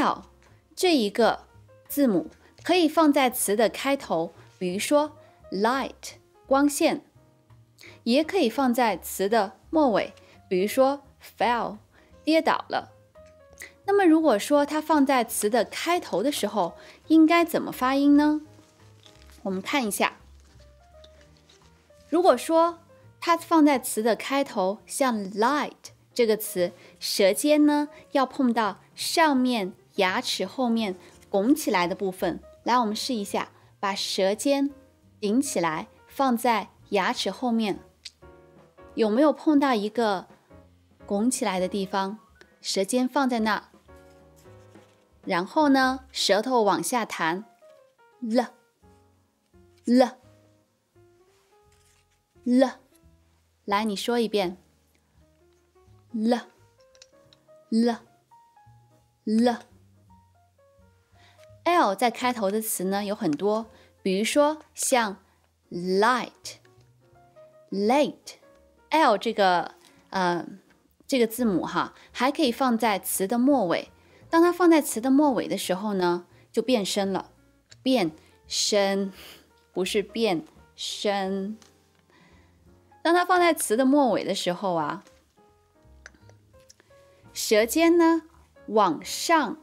L 这一个字母可以放在词的开头，比如说 light 光线，也可以放在词的末尾，比如说 fell 跌倒了。那么如果说它放在词的开头的时候，应该怎么发音呢？我们看一下，如果说它放在词的开头，像 light 这个词，舌尖呢要碰到上面牙齿后面拱起来的部分。来，我们试一下，把舌尖顶起来，放在牙齿后面，有没有碰到一个拱起来的地方？舌尖放在那。然后呢，舌头往下弹了了了，来，你说一遍了了了。L 在开头的词呢有很多，比如说像 light、late。l 这个呃这个字母哈，还可以放在词的末尾。当它放在词的末尾的时候呢，就变声了，变声，不是变声。当它放在词的末尾的时候啊，舌尖呢往上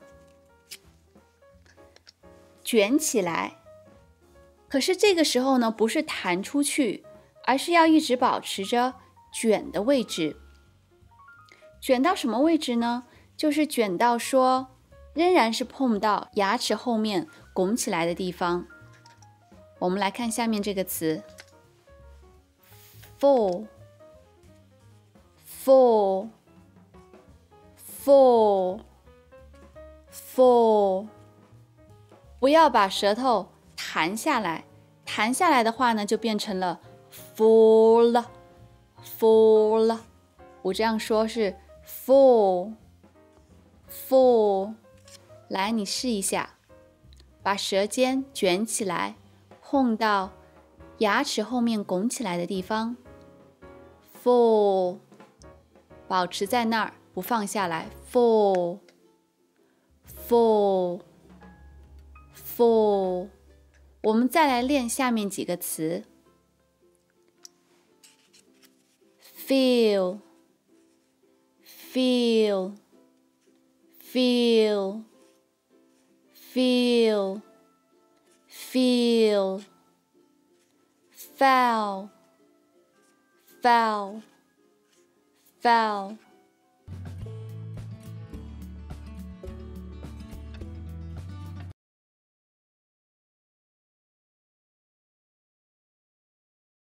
卷起来，可是这个时候呢，不是弹出去，而是要一直保持着卷的位置。卷到什么位置呢？就是卷到说，仍然是碰到牙齿后面拱起来的地方。我们来看下面这个词，full，full，full，full，不要把舌头弹下来，弹下来的话呢，就变成了 full，full。我这样说是 full。full，来，你试一下，把舌尖卷起来，碰到牙齿后面拱起来的地方。full，保持在那儿不放下来。fall，fall full，full，full。我们再来练下面几个词：feel，feel。feel, feel, feel, fell, fell, fell.